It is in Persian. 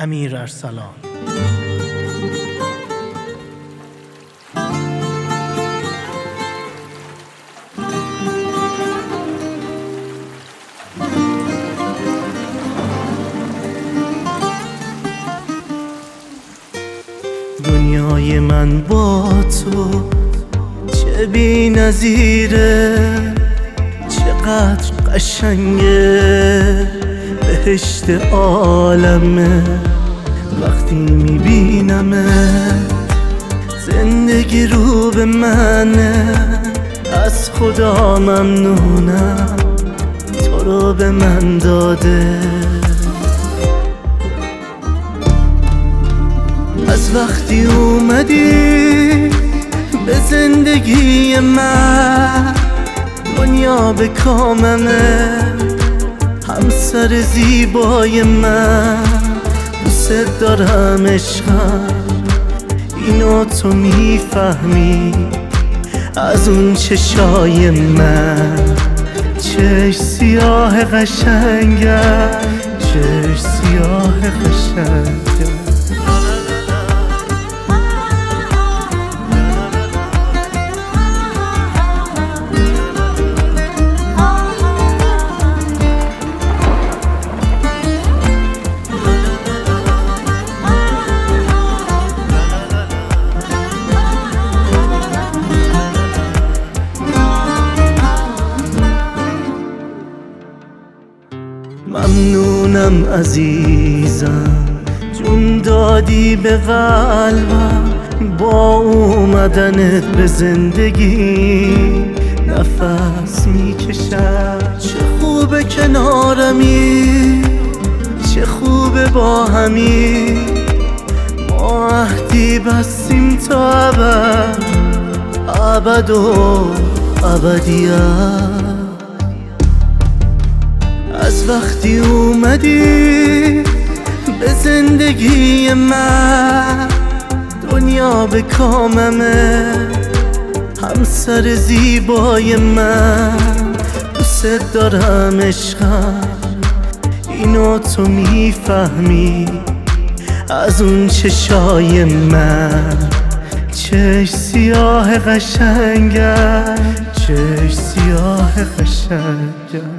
امیر ارسلان. دنیای من با تو چه بی نظیره چقدر قشنگه. بهشت عالمه. وقتی میبینمه زندگی رو به منه. از خدا ممنونم. تو رو به من داده. از وقتی اومدی به زندگی من دنیا به کاممه. همسر زیبای من دوست دارم عشقم. اینو تو می‌فهمی؟ از اون چشای من. چش سیاه قشنگم چش سیاه قشنگم ممنونم عزیزم. جون دادی به قلبم با اومدنت به زندگی نفس می‌کشم چه خوبه کنارمی چه خوبه با همی. ما عهدی بستیم تا ابد ابد و از وقتی اومدی به زندگی من دنیا به کاممه همسر زیبای من دوست دارم عشقم. اینو تو می‌فهمی؟ از اون چشای من. چش سیاه قشنگم چش سیاه قشنگم.